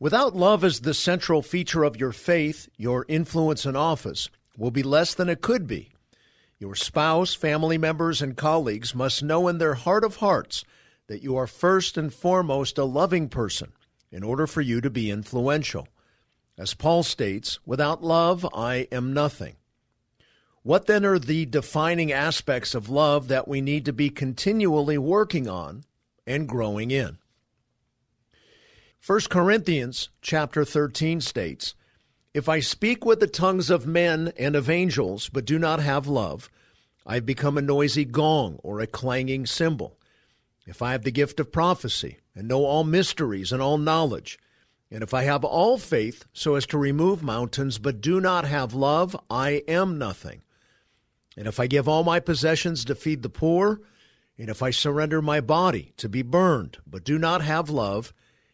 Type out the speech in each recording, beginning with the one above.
Without love as the central feature of your faith, your influence and office will be less than it could be. Your spouse, family members, and colleagues must know in their heart of hearts that you are first and foremost a loving person in order for you to be influential. As Paul states, without love, I am nothing. What then are the defining aspects of love that we need to be continually working on and growing in? 1 Corinthians chapter 13 states, If I speak with the tongues of men and of angels, but do not have love, I have become a noisy gong or a clanging cymbal. If I have the gift of prophecy and know all mysteries and all knowledge, and if I have all faith so as to remove mountains, but do not have love, I am nothing. And if I give all my possessions to feed the poor, and if I surrender my body to be burned, but do not have love,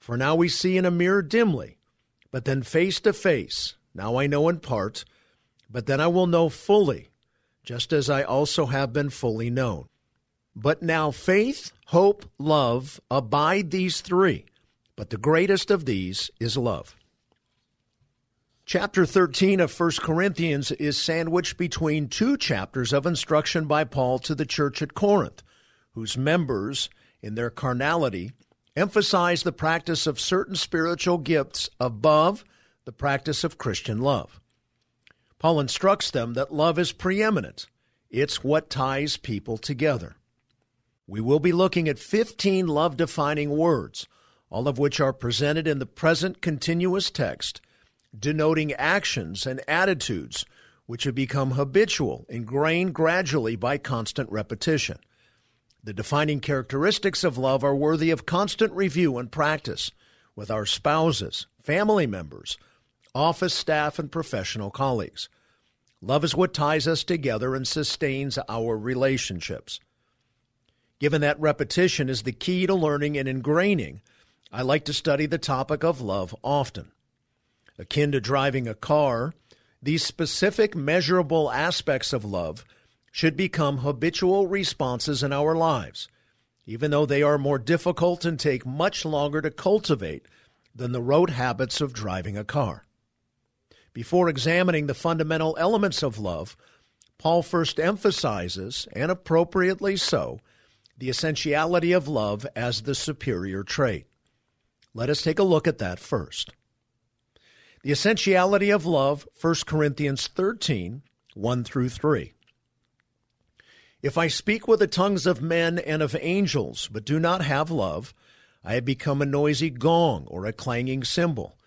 For now we see in a mirror dimly, but then face to face. Now I know in part, but then I will know fully, just as I also have been fully known. But now faith, hope, love abide these three, but the greatest of these is love. Chapter 13 of 1 Corinthians is sandwiched between two chapters of instruction by Paul to the church at Corinth, whose members, in their carnality, emphasize the practice of certain spiritual gifts above the practice of Christian love. Paul instructs them that love is preeminent, it's what ties people together. We will be looking at 15 love defining words, all of which are presented in the present continuous text, denoting actions and attitudes which have become habitual, ingrained gradually by constant repetition. The defining characteristics of love are worthy of constant review and practice with our spouses, family members, office staff, and professional colleagues. Love is what ties us together and sustains our relationships. Given that repetition is the key to learning and ingraining, I like to study the topic of love often. Akin to driving a car, these specific measurable aspects of love should become habitual responses in our lives, even though they are more difficult and take much longer to cultivate than the rote habits of driving a car. Before examining the fundamental elements of love, Paul first emphasizes, and appropriately so, the essentiality of love as the superior trait. Let us take a look at that first. The essentiality of love, 1 Corinthians 13, 1 through 3. If I speak with the tongues of men and of angels, but do not have love, I have become a noisy gong or a clanging cymbal.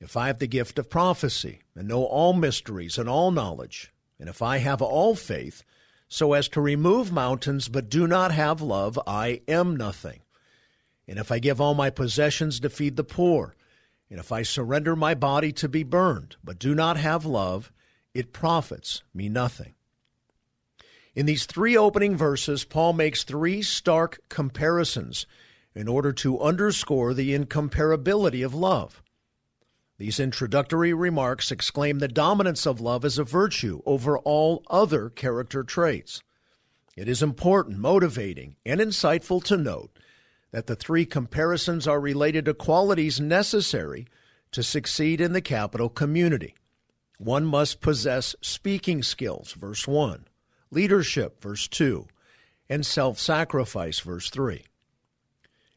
If I have the gift of prophecy, and know all mysteries and all knowledge, and if I have all faith, so as to remove mountains, but do not have love, I am nothing. And if I give all my possessions to feed the poor, and if I surrender my body to be burned, but do not have love, it profits me nothing. In these three opening verses, Paul makes three stark comparisons in order to underscore the incomparability of love. These introductory remarks exclaim the dominance of love as a virtue over all other character traits. It is important, motivating, and insightful to note that the three comparisons are related to qualities necessary to succeed in the Capitol community. One must possess speaking skills, verse 1 leadership, verse 2, and self sacrifice, verse 3.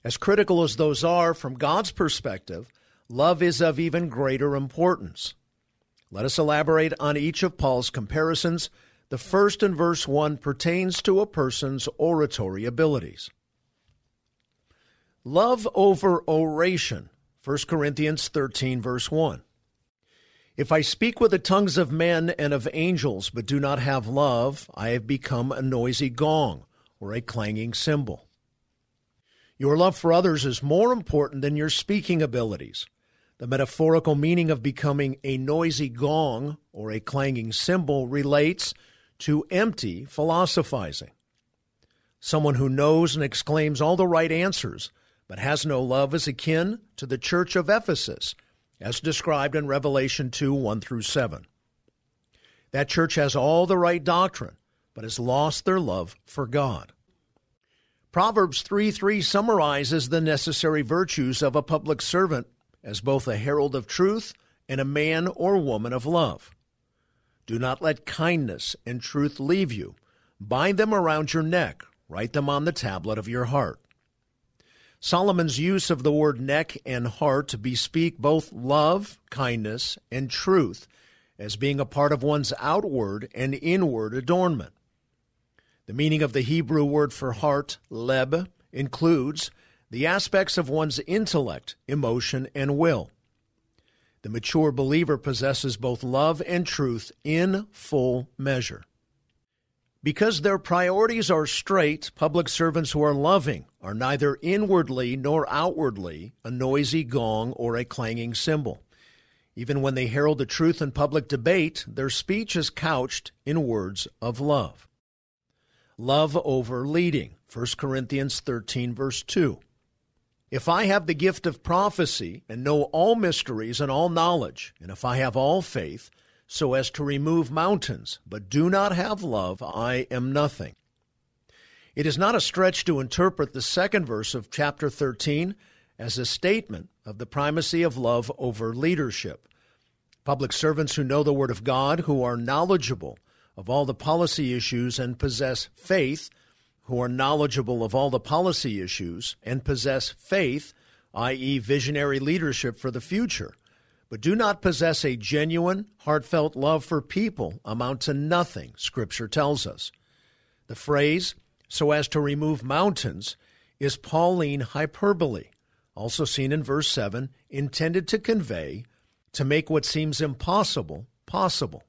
As critical as those are from God's perspective, love is of even greater importance. Let us elaborate on each of Paul's comparisons. The first in verse 1 pertains to a person's oratory abilities. Love over oration. 1 Corinthians 13, verse 1. If I speak with the tongues of men and of angels, but do not have love, I have become a noisy gong or a clanging cymbal. Your love for others is more important than your speaking abilities. The metaphorical meaning of becoming a noisy gong or a clanging cymbal relates to empty philosophizing. Someone who knows and exclaims all the right answers but has no love is akin to the church of Ephesus as described in Revelation 2 1 through 7. That church has all the right doctrine, but has lost their love for God. Proverbs 3 3 summarizes the necessary virtues of a public servant as both a herald of truth and a man or woman of love. Do not let kindness and truth leave you. Bind them around your neck, write them on the tablet of your heart. Solomon's use of the word neck and heart bespeak both love, kindness, and truth as being a part of one's outward and inward adornment. The meaning of the Hebrew word for heart, leb, includes the aspects of one's intellect, emotion, and will. The mature believer possesses both love and truth in full measure. Because their priorities are straight, public servants who are loving are neither inwardly nor outwardly a noisy gong or a clanging cymbal. Even when they herald the truth in public debate, their speech is couched in words of love. Love over leading. 1 Corinthians 13, verse 2. If I have the gift of prophecy and know all mysteries and all knowledge, and if I have all faith, so as to remove mountains, but do not have love, I am nothing. It is not a stretch to interpret the second verse of chapter 13 as a statement of the primacy of love over leadership. Public servants who know the Word of God, who are knowledgeable of all the policy issues and possess faith, who are knowledgeable of all the policy issues and possess faith, i.e., visionary leadership for the future, but do not possess a genuine, heartfelt love for people amount to nothing, Scripture tells us. The phrase, so as to remove mountains, is Pauline hyperbole, also seen in verse 7, intended to convey, to make what seems impossible possible.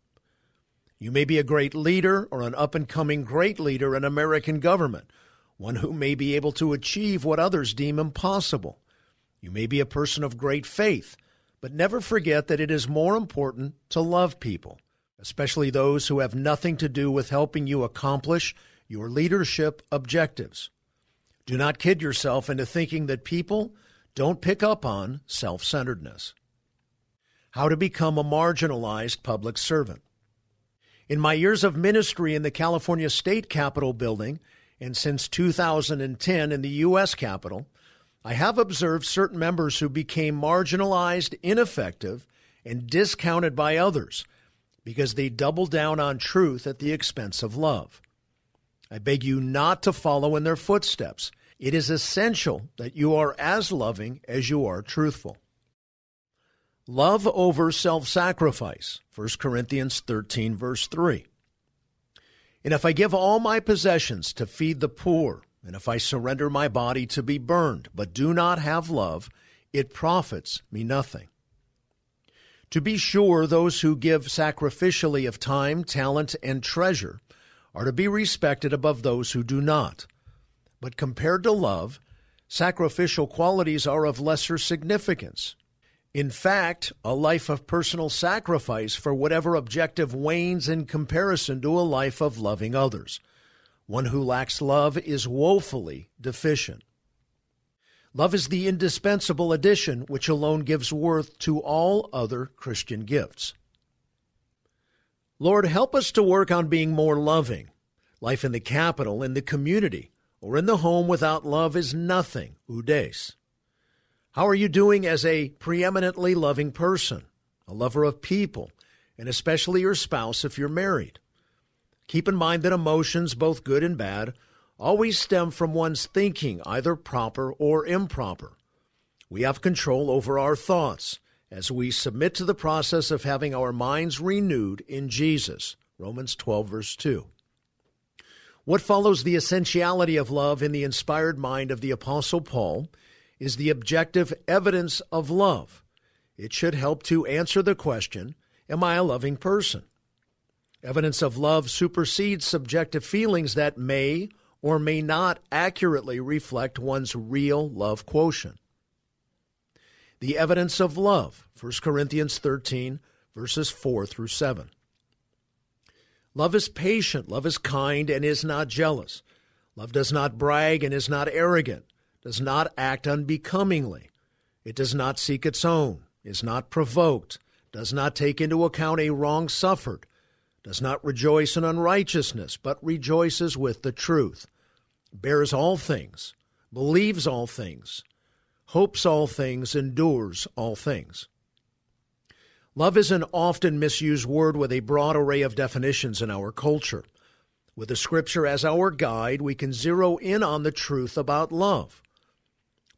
You may be a great leader or an up and coming great leader in American government, one who may be able to achieve what others deem impossible. You may be a person of great faith but never forget that it is more important to love people, especially those who have nothing to do with helping you accomplish your leadership objectives. Do not kid yourself into thinking that people don't pick up on self centeredness. How to become a marginalized public servant. In my years of ministry in the California State Capitol building, and since 2010 in the U.S. Capitol, I have observed certain members who became marginalized, ineffective, and discounted by others because they doubled down on truth at the expense of love. I beg you not to follow in their footsteps. It is essential that you are as loving as you are truthful. Love over self sacrifice. 1 Corinthians 13, verse 3. And if I give all my possessions to feed the poor, and if I surrender my body to be burned, but do not have love, it profits me nothing. To be sure, those who give sacrificially of time, talent, and treasure are to be respected above those who do not. But compared to love, sacrificial qualities are of lesser significance. In fact, a life of personal sacrifice for whatever objective wanes in comparison to a life of loving others. One who lacks love is woefully deficient. Love is the indispensable addition which alone gives worth to all other Christian gifts. Lord, help us to work on being more loving. Life in the Capitol, in the community, or in the home without love is nothing, oudes. How are you doing as a preeminently loving person, a lover of people, and especially your spouse if you're married? Keep in mind that emotions, both good and bad, always stem from one's thinking, either proper or improper. We have control over our thoughts as we submit to the process of having our minds renewed in Jesus. Romans 12, verse 2. What follows the essentiality of love in the inspired mind of the Apostle Paul is the objective evidence of love. It should help to answer the question Am I a loving person? Evidence of love supersedes subjective feelings that may or may not accurately reflect one's real love quotient. The evidence of love, 1 Corinthians 13, verses 4 through 7. Love is patient, love is kind, and is not jealous. Love does not brag and is not arrogant, does not act unbecomingly. It does not seek its own, is not provoked, does not take into account a wrong suffered, does not rejoice in unrighteousness, but rejoices with the truth, bears all things, believes all things, hopes all things, endures all things. Love is an often misused word with a broad array of definitions in our culture. With the Scripture as our guide, we can zero in on the truth about love.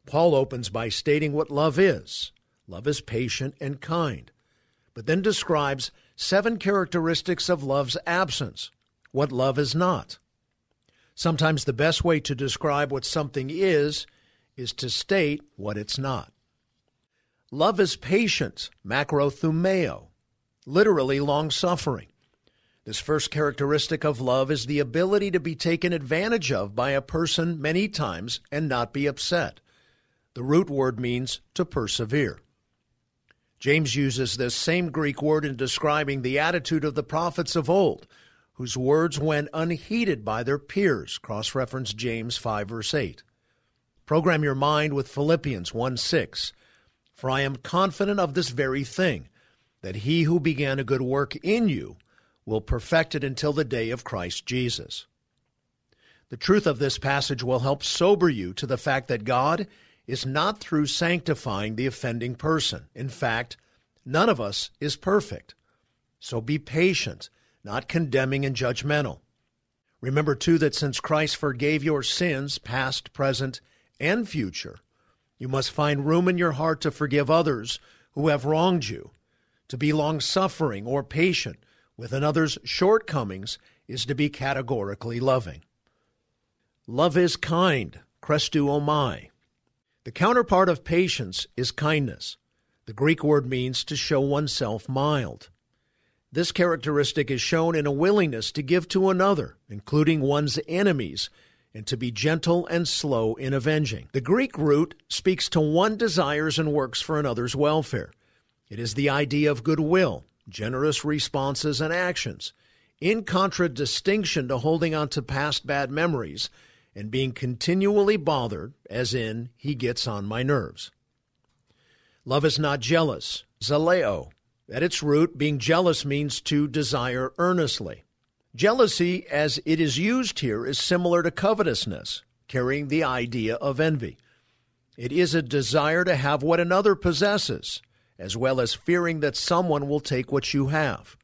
Paul opens by stating what love is love is patient and kind, but then describes seven characteristics of love's absence, what love is not. Sometimes the best way to describe what something is is to state what it's not. Love is patience, macrothumeo, literally long suffering. This first characteristic of love is the ability to be taken advantage of by a person many times and not be upset. The root word means to persevere. James uses this same Greek word in describing the attitude of the prophets of old, whose words went unheeded by their peers. Cross reference James 5, verse 8. Program your mind with Philippians 1 6. For I am confident of this very thing, that he who began a good work in you will perfect it until the day of Christ Jesus. The truth of this passage will help sober you to the fact that God is not through sanctifying the offending person. In fact, none of us is perfect. So be patient, not condemning and judgmental. Remember, too, that since Christ forgave your sins, past, present, and future, you must find room in your heart to forgive others who have wronged you. To be long suffering or patient with another's shortcomings is to be categorically loving. Love is kind, chrestoomai. The counterpart of patience is kindness. The Greek word means to show oneself mild. This characteristic is shown in a willingness to give to another, including one's enemies, and to be gentle and slow in avenging. The Greek root speaks to one desires and works for another's welfare. It is the idea of goodwill, generous responses and actions, in contradistinction to holding on to past bad memories and being continually bothered, as in, he gets on my nerves. Love is not jealous, zaleo. At its root, being jealous means to desire earnestly. Jealousy, as it is used here, is similar to covetousness, carrying the idea of envy. It is a desire to have what another possesses, as well as fearing that someone will take what you have.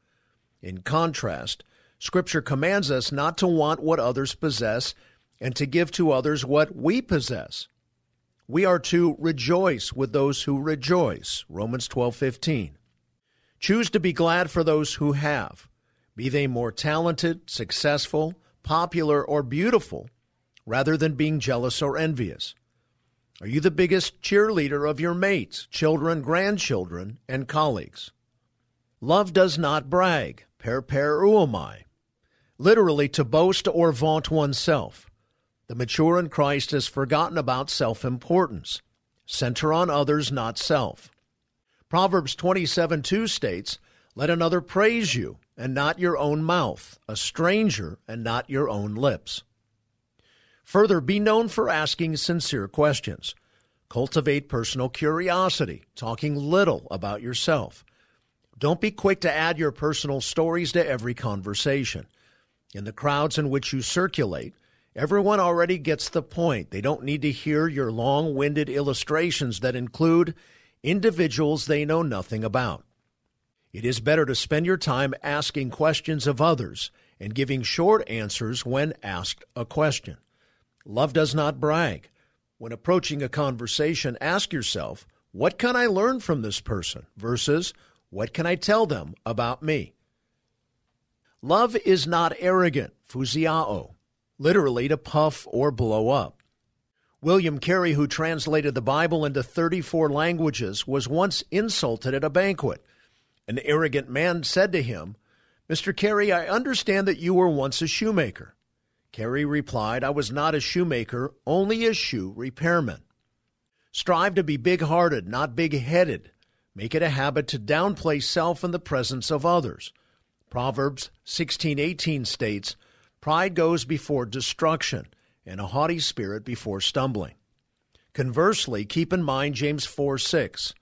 In contrast, Scripture commands us not to want what others possess and to give to others what we possess. We are to rejoice with those who rejoice. Romans 12:15. Choose to be glad for those who have, be they more talented, successful, popular, or beautiful, rather than being jealous or envious. Are you the biggest cheerleader of your mates, children, grandchildren, and colleagues? Love does not brag, perpereuomai, literally to boast or vaunt oneself. The mature in Christ has forgotten about self importance. Center on others, not self. Proverbs 27 2 states, Let another praise you, and not your own mouth, a stranger, and not your own lips. Further, be known for asking sincere questions. Cultivate personal curiosity, talking little about yourself. Don't be quick to add your personal stories to every conversation. In the crowds in which you circulate, Everyone already gets the point. They don't need to hear your long winded illustrations that include individuals they know nothing about. It is better to spend your time asking questions of others and giving short answers when asked a question. Love does not brag. When approaching a conversation, ask yourself, what can I learn from this person versus what can I tell them about me? Love is not arrogant, phusiao, literally to puff or blow up. William Carey, who translated the Bible into 34 languages, was once insulted at a banquet. An arrogant man said to him, Mr. Carey, I understand that you were once a shoemaker. Carey replied, I was not a shoemaker, only a shoe repairman. Strive to be big hearted, not big headed. Make it a habit to downplay self in the presence of others. Proverbs 16:18 states, "Pride goes before destruction, and a haughty spirit before stumbling." Conversely, keep in mind James 4:6,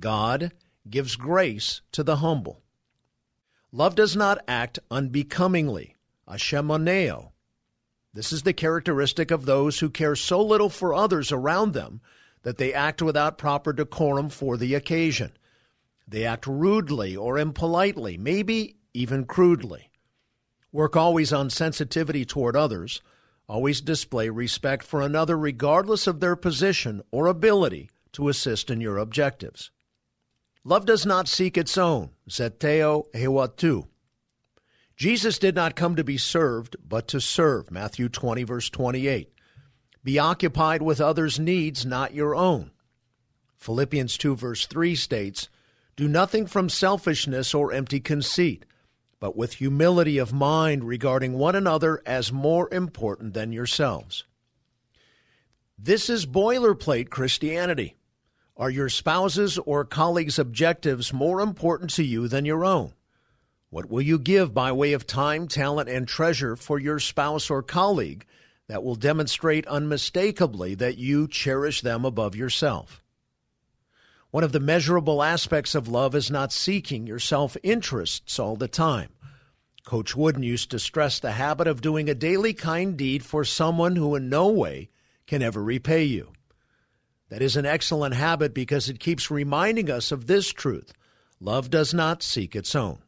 God gives grace to the humble. Love does not act unbecomingly, ashemoneo. This is the characteristic of those who care so little for others around them that they act without proper decorum for the occasion. They act rudely or impolitely, maybe even crudely. Work always on sensitivity toward others. Always display respect for another regardless of their position or ability to assist in your objectives. Love does not seek its own, zeteo heautou. Jesus did not come to be served, but to serve, Matthew 20, verse 28. Be occupied with others' needs, not your own. Philippians 2, verse 3 states, Do nothing from selfishness or empty conceit, but with humility of mind regarding one another as more important than yourselves. This is boilerplate Christianity. Are your spouse's or colleague's objectives more important to you than your own? What will you give by way of time, talent, and treasure for your spouse or colleague that will demonstrate unmistakably that you cherish them above yourself. One of the measurable aspects of love is not seeking your self interests all the time. Coach Wooden used to stress the habit of doing a daily kind deed for someone who in no way can ever repay you. That is an excellent habit because it keeps reminding us of this truth love does not seek its own.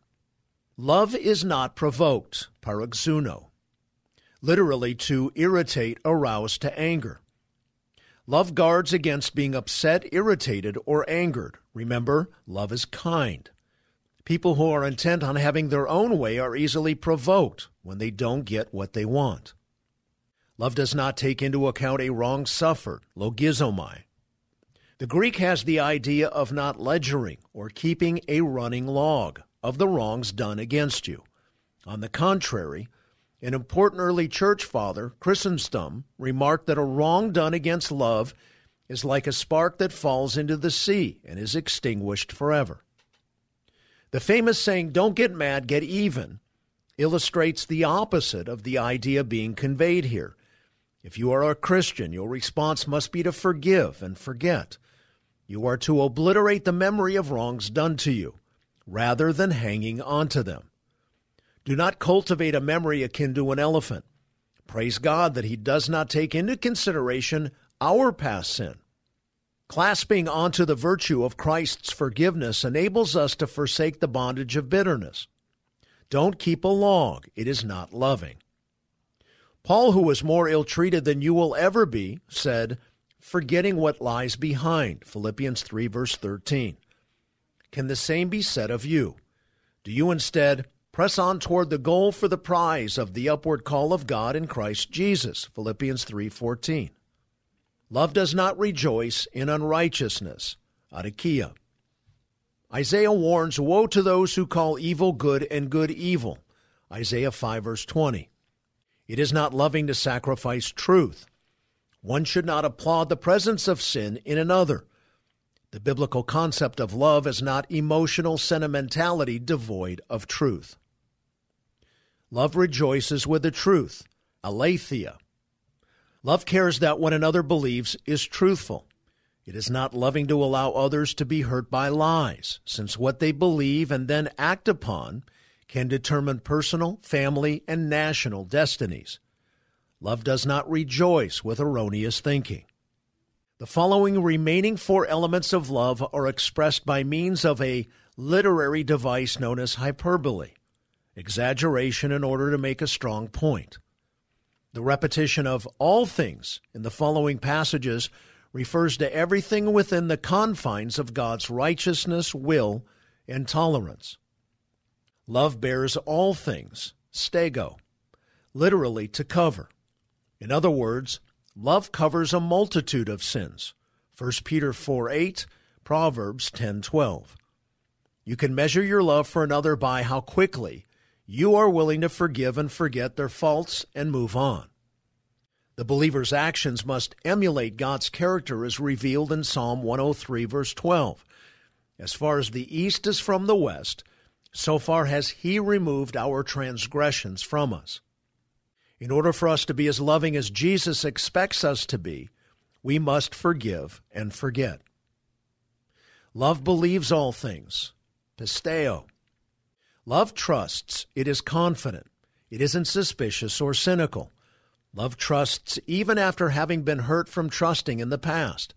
Love is not provoked, paroxuno literally to irritate, arouse to anger. Love guards against being upset, irritated, or angered. Remember, love is kind. People who are intent on having their own way are easily provoked when they don't get what they want. Love does not take into account a wrong suffered, logizomai. The Greek has the idea of not ledgering or keeping a running log of the wrongs done against you. On the contrary, an important early church father, Chrysostom, remarked that a wrong done against love is like a spark that falls into the sea and is extinguished forever. The famous saying, don't get mad, get even, illustrates the opposite of the idea being conveyed here. If you are a Christian, your response must be to forgive and forget. You are to obliterate the memory of wrongs done to you, rather than hanging on to them. Do not cultivate a memory akin to an elephant. Praise God that He does not take into consideration our past sin. Clasping onto the virtue of Christ's forgiveness enables us to forsake the bondage of bitterness. Don't keep a log, it is not loving. Paul, who was more ill treated than you will ever be, said, Forgetting what lies behind, Philippians 3, verse 13. Can the same be said of you? Do you instead Press on toward the goal for the prize of the upward call of God in Christ Jesus. Philippians 3:14. Love does not rejoice in unrighteousness. Adikia. Isaiah warns, Woe to those who call evil good and good evil. Isaiah 5 verse 20. It is not loving to sacrifice truth. One should not applaud the presence of sin in another. The biblical concept of love is not emotional sentimentality devoid of truth. Love rejoices with the truth, aletheia. Love cares that one another believes is truthful. It is not loving to allow others to be hurt by lies, since what they believe and then act upon can determine personal, family, and national destinies. Love does not rejoice with erroneous thinking. The following remaining four elements of love are expressed by means of a literary device known as hyperbole exaggeration in order to make a strong point. The repetition of all things in the following passages refers to everything within the confines of God's righteousness, will, and tolerance. Love bears all things, stego, literally to cover. In other words, love covers a multitude of sins. 1 Peter 4 8, Proverbs 10 12. You can measure your love for another by how quickly you are willing to forgive and forget their faults and move on. The believer's actions must emulate God's character as revealed in Psalm 103, verse 12. As far as the east is from the west, so far has He removed our transgressions from us. In order for us to be as loving as Jesus expects us to be, we must forgive and forget. Love believes all things. Pisteo. Love trusts. It is confident. It isn't suspicious or cynical. Love trusts even after having been hurt from trusting in the past.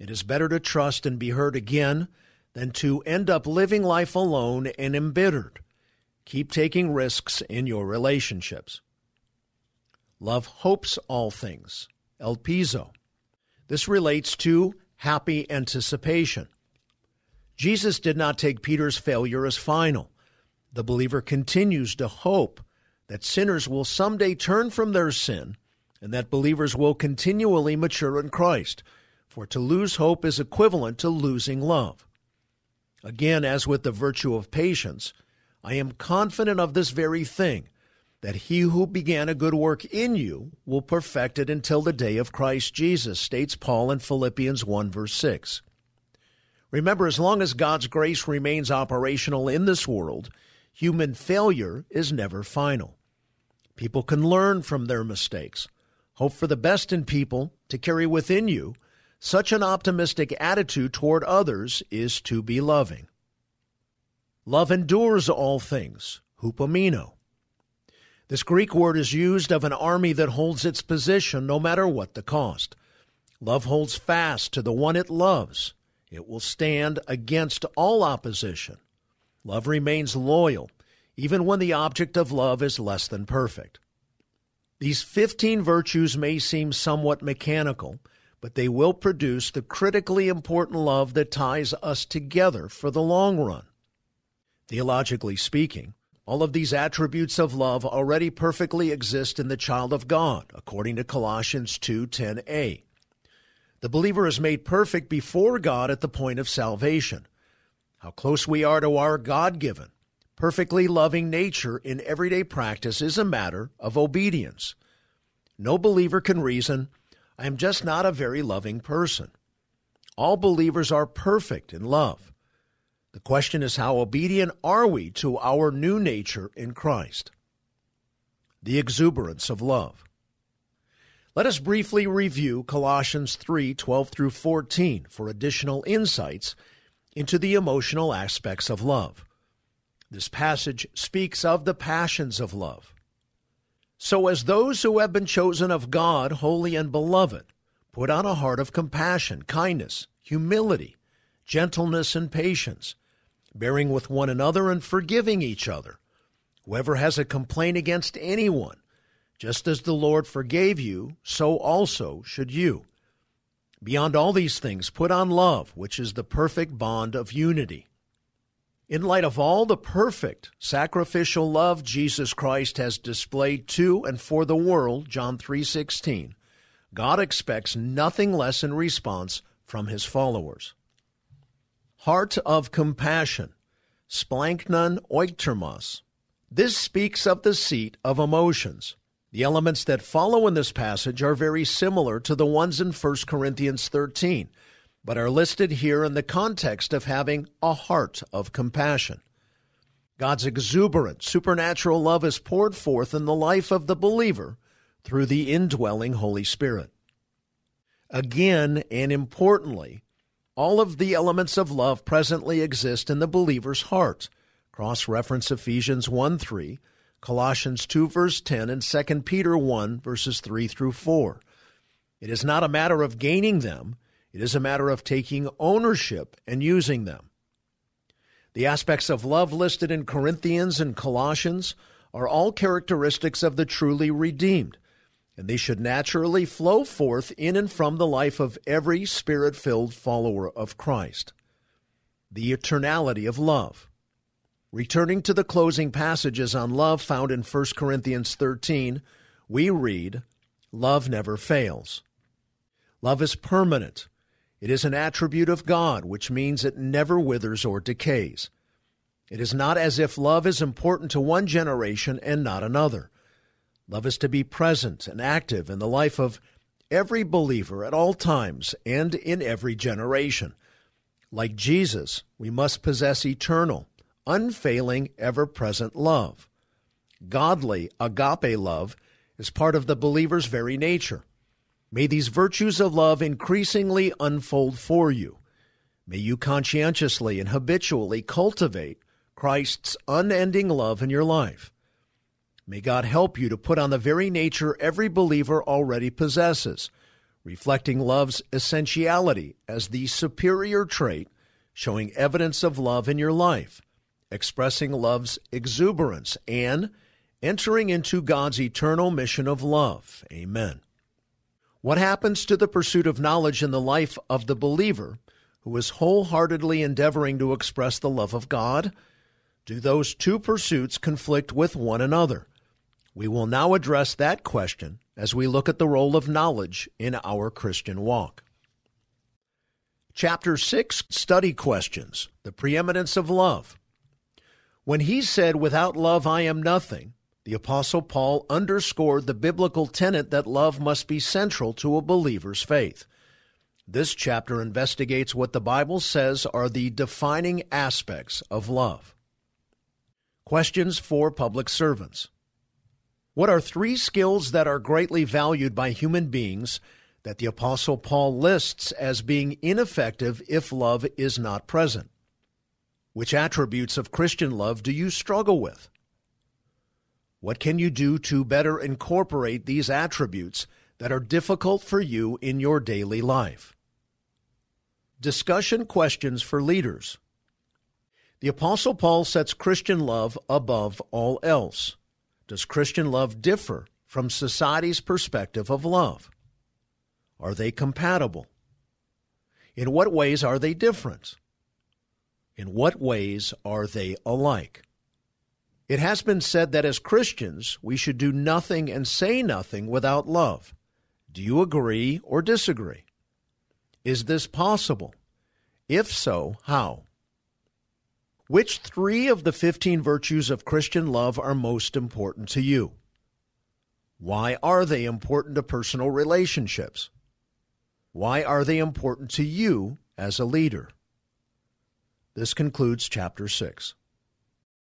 It is better to trust and be hurt again than to end up living life alone and embittered. Keep taking risks in your relationships. Love hopes all things. Elpizo. This relates to happy anticipation. Jesus did not take Peter's failure as final. The believer continues to hope that sinners will someday turn from their sin and that believers will continually mature in Christ. For to lose hope is equivalent to losing love. Again, as with the virtue of patience, I am confident of this very thing, that he who began a good work in you will perfect it until the day of Christ Jesus, states Paul in Philippians 1, verse 6. Remember, as long as God's grace remains operational in this world, human failure is never final. People can learn from their mistakes. Hope for the best in people to carry within you such an optimistic attitude toward others is to be loving. Love endures all things, hupomeno. This Greek word is used of an army that holds its position no matter what the cost. Love holds fast to the one it loves. It will stand against all opposition. Love remains loyal, even when the object of love is less than perfect. These 15 virtues may seem somewhat mechanical, but they will produce the critically important love that ties us together for the long run. Theologically speaking, all of these attributes of love already perfectly exist in the child of God, according to Colossians 2:10a. The believer is made perfect before God at the point of salvation. How close we are to our God-given, perfectly loving nature in everyday practice is a matter of obedience. No believer can reason, I am just not a very loving person. All believers are perfect in love. The question is, how obedient are we to our new nature in Christ? The exuberance of love. Let us briefly review Colossians 3 12 through 14 for additional insights into the emotional aspects of love. This passage speaks of the passions of love. So, as those who have been chosen of God, holy and beloved, put on a heart of compassion, kindness, humility, gentleness, and patience, bearing with one another and forgiving each other. Whoever has a complaint against anyone, just as the Lord forgave you, so also should you. Beyond all these things, put on love, which is the perfect bond of unity. In light of all the perfect sacrificial love Jesus Christ has displayed to and for the world, John 3:16, God expects nothing less in response from his followers. Heart of compassion, splanknon oiktermos. This speaks of the seat of emotions. The elements that follow in this passage are very similar to the ones in 1 Corinthians 13 but are listed here in the context of having a heart of compassion. God's exuberant supernatural love is poured forth in the life of the believer through the indwelling Holy Spirit. Again, and importantly, all of the elements of love presently exist in the believer's heart. Cross reference Ephesians 1 3, Colossians 2 verse 10, and 2 Peter 1 verses 3 through 4. It is not a matter of gaining them, it is a matter of taking ownership and using them. The aspects of love listed in Corinthians and Colossians are all characteristics of the truly redeemed. and they should naturally flow forth in and from the life of every spirit filled follower of Christ. The eternality of love. Returning to the closing passages on love found in 1 Corinthians 13, we read, Love never fails. Love is permanent. It is an attribute of God, which means it never withers or decays. It is not as if love is important to one generation and not another. Love is to be present and active in the life of every believer at all times and in every generation. Like Jesus, we must possess eternal, unfailing, ever present love. Godly, agape love is part of the believer's very nature. May these virtues of love increasingly unfold for you. May you conscientiously and habitually cultivate Christ's unending love in your life. May God help you to put on the very nature every believer already possesses, reflecting love's essentiality as the superior trait, showing evidence of love in your life, expressing love's exuberance, and entering into God's eternal mission of love. Amen. What happens to the pursuit of knowledge in the life of the believer who is wholeheartedly endeavoring to express the love of God? Do those two pursuits conflict with one another? We will now address that question as we look at the role of knowledge in our Christian walk. Chapter 6 Study Questions The Preeminence of Love. When he said, Without love I am nothing, the Apostle Paul underscored the biblical tenet that love must be central to a believer's faith. This chapter investigates what the Bible says are the defining aspects of love. Questions for public servants. What are three skills that are greatly valued by human beings that the Apostle Paul lists as being ineffective if love is not present? Which attributes of Christian love do you struggle with? What can you do to better incorporate these attributes that are difficult for you in your daily life? Discussion questions for leaders. The Apostle Paul sets Christian love above all else. Does Christian love differ from society's perspective of love? Are they compatible? In what ways are they different? In what ways are they alike? It has been said that as Christians, we should do nothing and say nothing without love. Do you agree or disagree? Is this possible? If so, how? Which three of the 15 virtues of Christian love are most important to you? Why are they important to personal relationships? Why are they important to you as a leader? This concludes chapter 6.